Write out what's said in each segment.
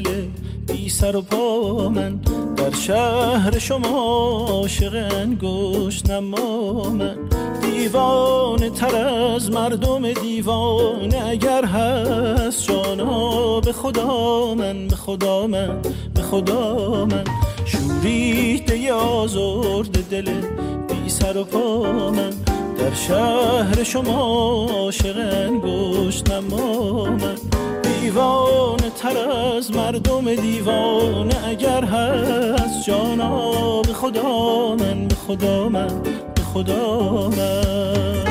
دل بی سر و پا من. در شهر شما عاشق انگشت نما من. دیوانه تر از مردم دیوانه اگر هست جانا به خدا من. به خدا من به خدا من. شوریده آزرد دل بی سر و پا من. در شهر شما عاشق انگشت نما من. دیوانه تر از مردم دیوانه. اگر هست جانا به خدا من به خدا من به خدا من.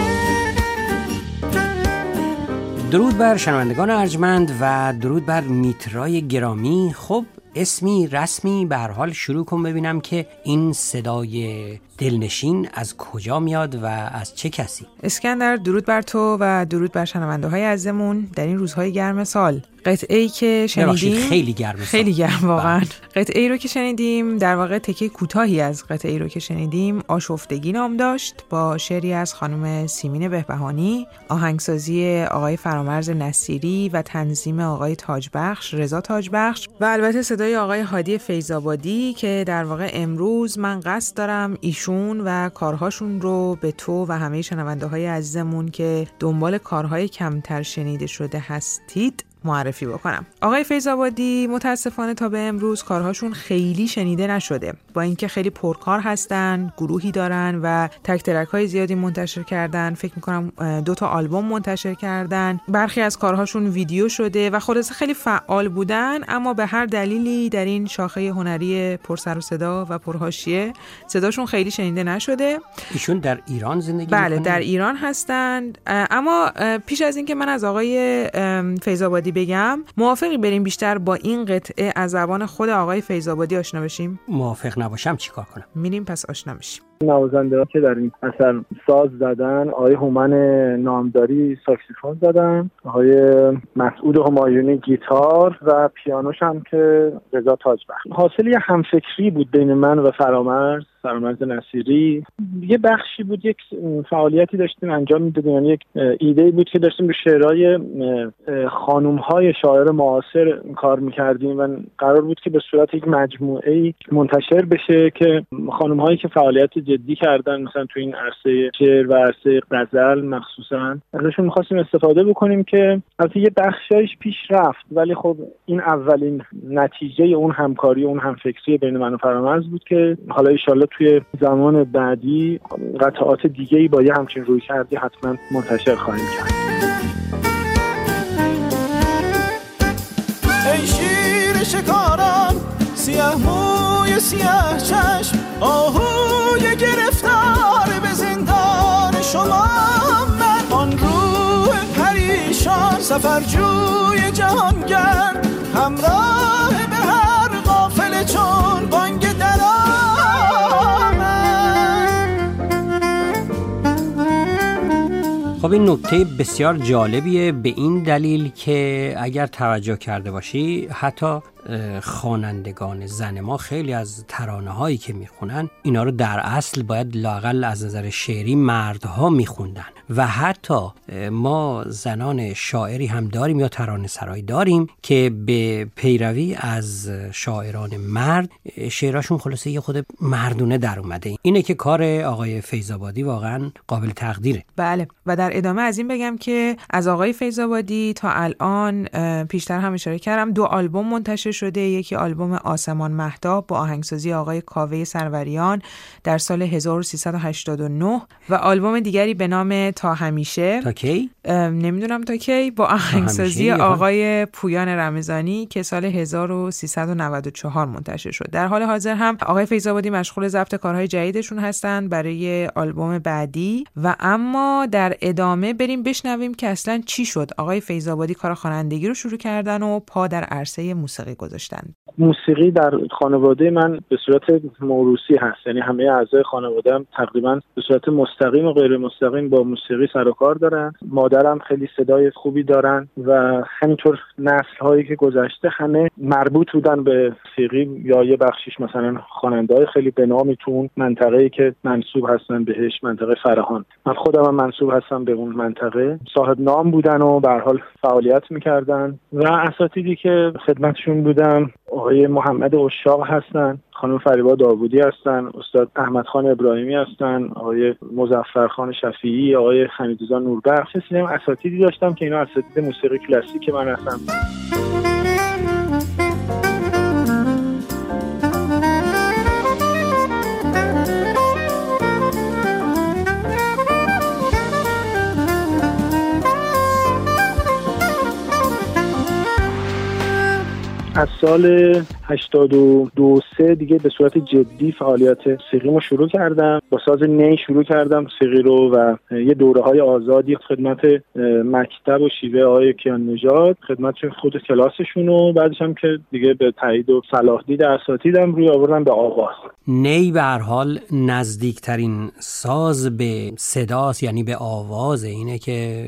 درود بر شنوندگان ارجمند و درود بر میترای گرامی. خب اسمی رسمی به هر حال شروع کن ببینم که این صدای دلنشین از کجا میاد و از چه کسی؟ اسکندر درود بر تو و درود بر شنونده های عزیزمون در این روزهای گرم سال. قطعه ای که شنیدیم خیلی گرمه خیلی گرم واقعا. قطعه ای رو که شنیدیم در واقع تکه کوتاهی از قطعه ای رو که شنیدیم آشفتگی نام داشت با شعری از خانم سیمین بهبهانی آهنگسازی آقای فرامرز نصیری و تنظیم آقای تاجبخش رضا تاجبخش و البته صدای آقای هادی فیضآبادی که در واقع امروز من قصد دارم ایشون و کارهاشون رو به تو و همه شنونده های عزیزمون که دنبال کارهای کمتر شنیده شده هستید معرفی بکنم. آقای فیضآبادی متاسفانه تا به امروز کارهاشون خیلی شنیده نشده. با اینکه خیلی پرکار هستن گروهی دارن و تک ترک های زیادی منتشر کردن. فکر می‌کنم دو تا آلبوم منتشر کردن. برخی از کارهاشون ویدیو شده و خلاصه خیلی فعال بودن اما به هر دلیلی در این شاخه هنری پرسر و صدا و پرهاشیه صداشون خیلی شنیده نشده. ایشون در ایران زندگی بله؟ در ایران هستند. اما پیش از اینکه من از آقای ام، فیضآبادی بگم موافقی بریم بیشتر با این قطعه از زبان خود آقای فیضآبادی آشنا بشیم؟ موافق نباشم چیکار کنم؟ میریم پس آشنا میشیم. نوازنده که در این اثر ساز زدن آقای هومن نامداری ساکسیفون زدن آقای مسعود همایونی گیتار و پیانوش هم که رضا تاجبخش. حاصل یه همفکری بود بین من و فرامرز فرامرز نصیری. یه بخشی بود یک فعالیتی داشتیم انجام می‌دادیم. یعنی یک ایده بود که داشتیم به شعرهای خانوم های شاعر معاصر کار می‌کردیم و قرار بود که به صورت یک مجموعه منتشر بشه که خانوم هایی که فعالیت جدی کردن مثلا تو این عرصه شعر و عرصه غزل مخصوصا. ازشون می‌خواستیم استفاده بکنیم که البته یه بخشایش پیش رفت ولی خب این اولین نتیجه اون همکاری اون همفکری بین من و فرامرز بود که حالا ایشالله توی زمان بعدی قطعات دیگه ای با یه همچین روی کردی حتما منتشر خواهیم کرد. شکاران سیاه موی سیاه چشم گرفتار به زندان شما من. آن روح پریشان سفرجوی جهانگرد همراه به هر قافل چون بانگ خب این نکته بسیار جالبیه به این دلیل که اگر توجه کرده باشی حتی خوانندگان زن ما خیلی از ترانه هایی که می‌خونن اینا رو در اصل باید لاقل از نظر شعری مردها میخوندن. و حتی ما زنان شاعری هم داریم یا ترانه سرایی داریم که به پیروی از شاعران مرد شعراشون خلاصه یه خود مردونه در اومده. اینه که کار آقای فیضآبادی واقعا قابل تقدیره. بله. و در ادامه از این بگم که از آقای فیضآبادی تا الان پیشتر هم اشاره کردم دو آلبوم منتشر شده یکی آلبوم آسمان مهتاب با آهنگسازی آقای کاوه سروریان در سال 1389 و آلبوم دیگری به نام تا همیشه تا کی؟ نمی‌دونم تا کی با آهنگسازی آقای پویان رمضانی که سال 1394 منتشر شد. در حال حاضر هم آقای فیضآبادی مشغول ضبط کارهای جدیدشون هستن برای آلبوم بعدی و اما در ادامه بریم بشنویم که اصلا چی شد. آقای فیضآبادی کار خوانندگی رو شروع کردن و پا در عرصه موسیقی گذاشتن. موسیقی در خانواده من به صورت موروسی هست. یعنی همه اعضای خانواده تقریبا به صورت مستقیم و غیر مستقیم با موسیقی سر و کار دارن. مادرم خیلی صدای خوبی دارن و همینطور نسل هایی که گذشته همه مربوط بودن به موسیقی یا یه بخشیش مثلا خواننده خیلی به نامی تو منطقه که منصوب هستن بهش منطقه فرهان. من خودم هم منصوب هستم به اون منطقه. صاحب نام بودن و به حال فعالیت می‌کردن. و اساتیدی که خدمتشون بودم آقای محمد اشاق هستن خانم فریبا داوودی هستن استاد احمد خان ابراهیمی هستن آقای مزفر خان شفیعی آقای حمیدرضا نوربخش. اساتیدی داشتم که اینا اساتید موسیقی کلاسیک من هستن از سال 82 سه دیگه به صورت جدی فعالیت سیقیمو شروع کردم. با ساز نی شروع کردم سیقی رو و یه دوره های آزادی خدمت مکتب و شیوه های کیان نجات خدمت خود کلاسشون و بعدش هم که دیگه به تایید و صلاح دید اساتیدم روی آوردم به آواز. نی به هر حال نزدیکترین ساز به صداست یعنی به آواز. اینه که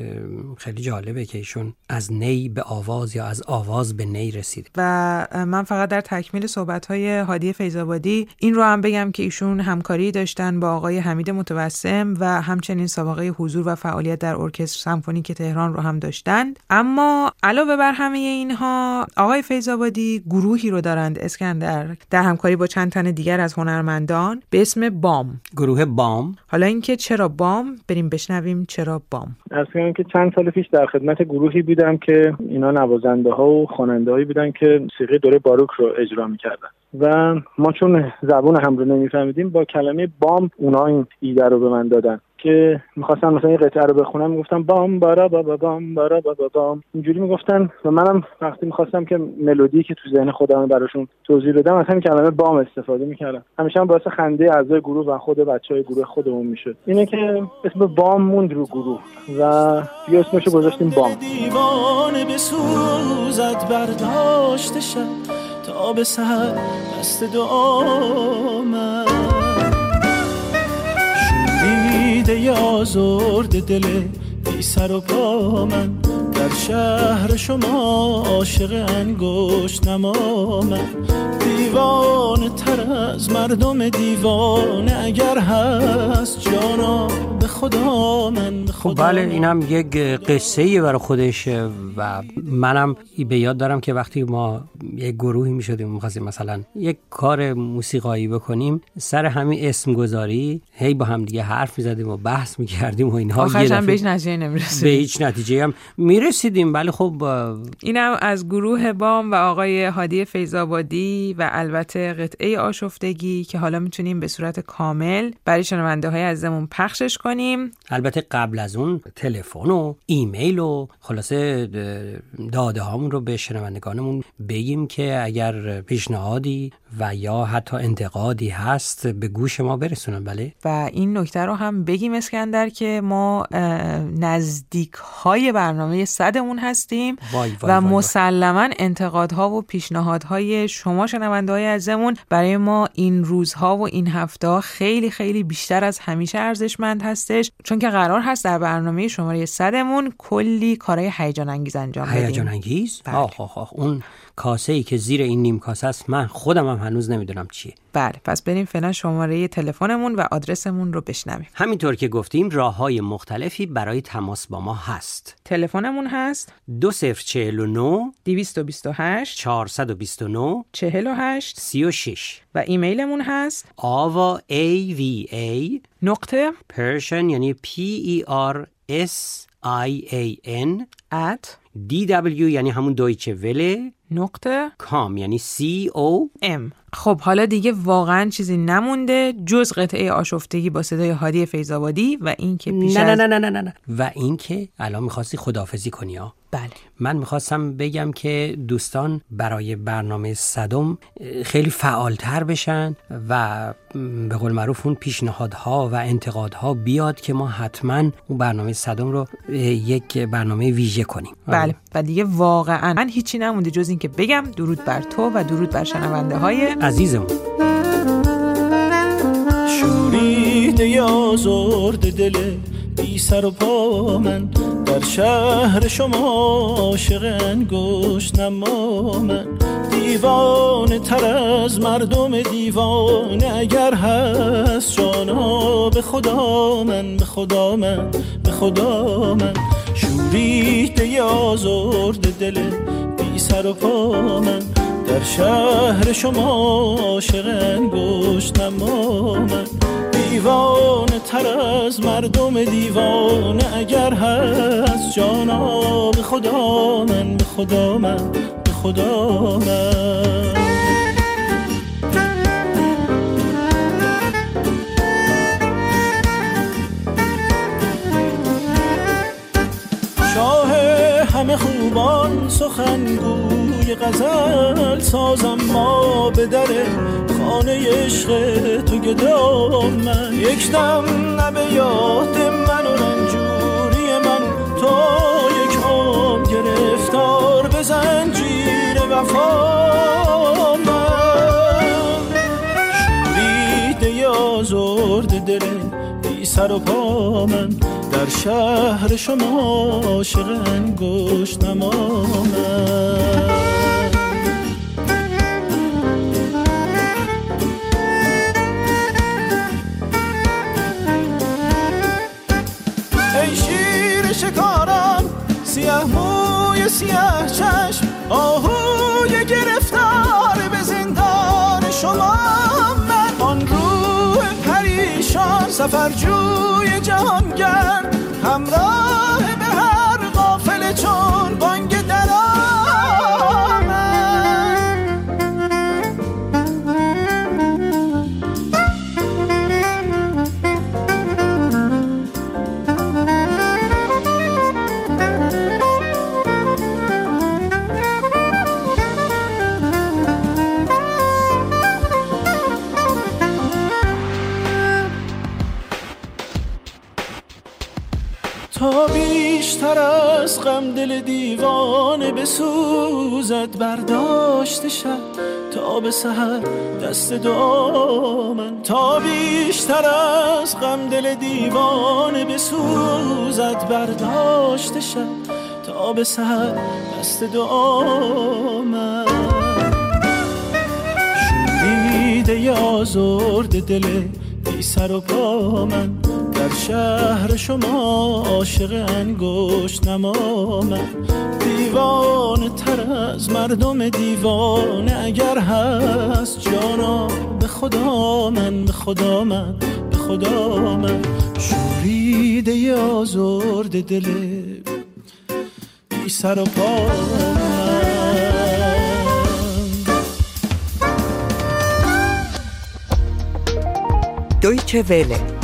خیلی جالبه که ایشون از نی به آواز یا از آواز به نی رسید. و من فقط در تکمیل صحبت های هادی فیضآبادی این رو هم بگم که ایشون همکاری داشتن با آقای حمید متوسم و همچنین سابقه حضور و فعالیت در ارکستر سمفونیک تهران رو هم داشتند اما علاوه بر همه اینها آقای فیضآبادی گروهی رو دارند. اسکندر در همکاری با چند تن دیگر از هنرمندان به اسم بام. گروه بام. حالا اینکه چرا بام؟ بریم بشنویم چرا بام. از که چند سال پیش در خدمت گروهی بودم که اینا نوازنده ها و خواننده بودن که موسیقی دوره باروک رو اجرا می‌کردن و ما چون زبون هم رو نمیفهمیدیم با کلمه بام اونا این ایده رو به من دادن که می‌خواستم مثلا این قطعه رو بخونم می‌گفتم بام بارا بابا بام بارا بابا بام. اینجوری می‌گفتن و منم وقتی می‌خواستم که ملودی که تو ذهن خودم براشون توضیح بدم از همین کلمه بام استفاده می‌کردم. همیشه هم باعث خنده اعضای گروه و خود بچه های گروه خودمون می‌شد. اینه که اسم بام موند رو گروه و یه اسمشو گذاشتیم بام. دیوانه برداشت به سر دست دعا من. شوریده آزرد دل بی سر و پا من. در شهر شما عاشق انگشت نما من. دیوان تر از مردم دیوانه اگر هست جانا. خدا من به خب بله اینم یک قصه ای برای خودش و منم به یاد دارم که وقتی ما یک گروهی می شدیم می‌خواستیم مثلا یک کار موسیقایی بکنیم سر همین اسم گذاری هی با هم دیگه حرف می زدیم و بحث می کردیم و اینها آخرش هم به هیچ نتیجه به هیچ نتیجه هم می رسیدیم ولی خب اینم از گروه بام و آقای هادی فیضآبادی و البته قطعه آشفتگی که حالا می‌تونیم به صورت کامل برای شنونده های ازمون پخشش کنیم. البته قبل از اون تلفن و ایمیل و خلاصه داده هامون رو به شنوندگانمون بگیم که اگر پیشنهادی و یا حتی انتقادی هست به گوش ما برسونن. بله؟ و این نکته رو هم بگیم اسکندر که ما نزدیک های برنامه صدمون هستیم وای وای و مسلما انتقادها و پیشنهادهای شما شنونده های ازمون برای ما این روزها و این هفته خیلی خیلی بیشتر از همیشه ارزشمند هستش. چون که قرار هست در برنامه شماره صدمون کلی کارهای هیجان انگیز انجام بدیم. هیجان انگیز بله. آخ آخ آخ اون کاسه ای که زیر این نیم کاسه است من خودم هم هنوز نمی‌دونم چیه. بله پس بریم فعلا شماره تلفنمون و آدرسمون رو بشنویم. همینطور که گفتیم راه های مختلفی برای تماس با ما هست. تلفنمون هست؟ 2049 228 429 48 36 و ایمیلمون هست؟ آوا ای وی ای نقطه پرشن یعنی P E R S I A N at DW یعنی همون دویچه وله. نقطه. کام یعنی C O. ام خب حالا دیگه واقعا چیزی نمونده جز قطعه آشفتگی با صدای هادی فیضآبادی و اینکه پیش نه نه از نه نه نه نه. نه و اینکه الان می‌خواستی خداحافظی کنی ها بله. من می‌خواستم بگم که دوستان برای برنامه صدم خیلی فعالتر بشن و به قول معروف اون پیشنهادها و انتقادها بیاد که ما حتما اون برنامه صدم رو یک برنامه ویژه کنیم. بله. و دیگه واقعا من هیچی نمونده جز اینکه بگم درود بر تو و درود بر شنونده های عزیزمون. شوریده یا زرد دل بی سر و پا من. در شهر شما عاشق انگشت نما من. دیوانه تر از مردم دیوانه اگر هست جانا. به خدا من به خدا من به خدا من. شوریده یا زرد دل بی سر و پا من. در شهر شما عاشق انگشت من. دیوانه تر از مردم دیوانه اگر هست جانا به خدا من به خدا من به خدا من. همه خوبان سخنگوی غزل سازم ما به در خانه عشق تو گدام من. یک دم نبه یاد من و رنجوری من. تا یک عام گرفتار به زنجیر وفا شوریده یا زرد دل بی سر و پا من. در شهر شما عاشق انگشت نما من ای شیر شکاران سیاه موی سیاه چشم. سفرجوی جهانگرد همراه به هر قافل چون غم دل دیوانه بسوزد برداشت شد تا به سحر. دست دعا من تا بیشتر از غم دل دیوانه بسوزد برداشت شد تا به سحر. دست دعا من. شوریده یا دل بی سر و پا من. در شهر شما عاشق انگشت نما من دیوانه تر از مردم دیوانه اگر هست جانا. به خدا من به خدا من به خدا من. شوریده یا زرد دل بی سر و پا. Deutsche Welle.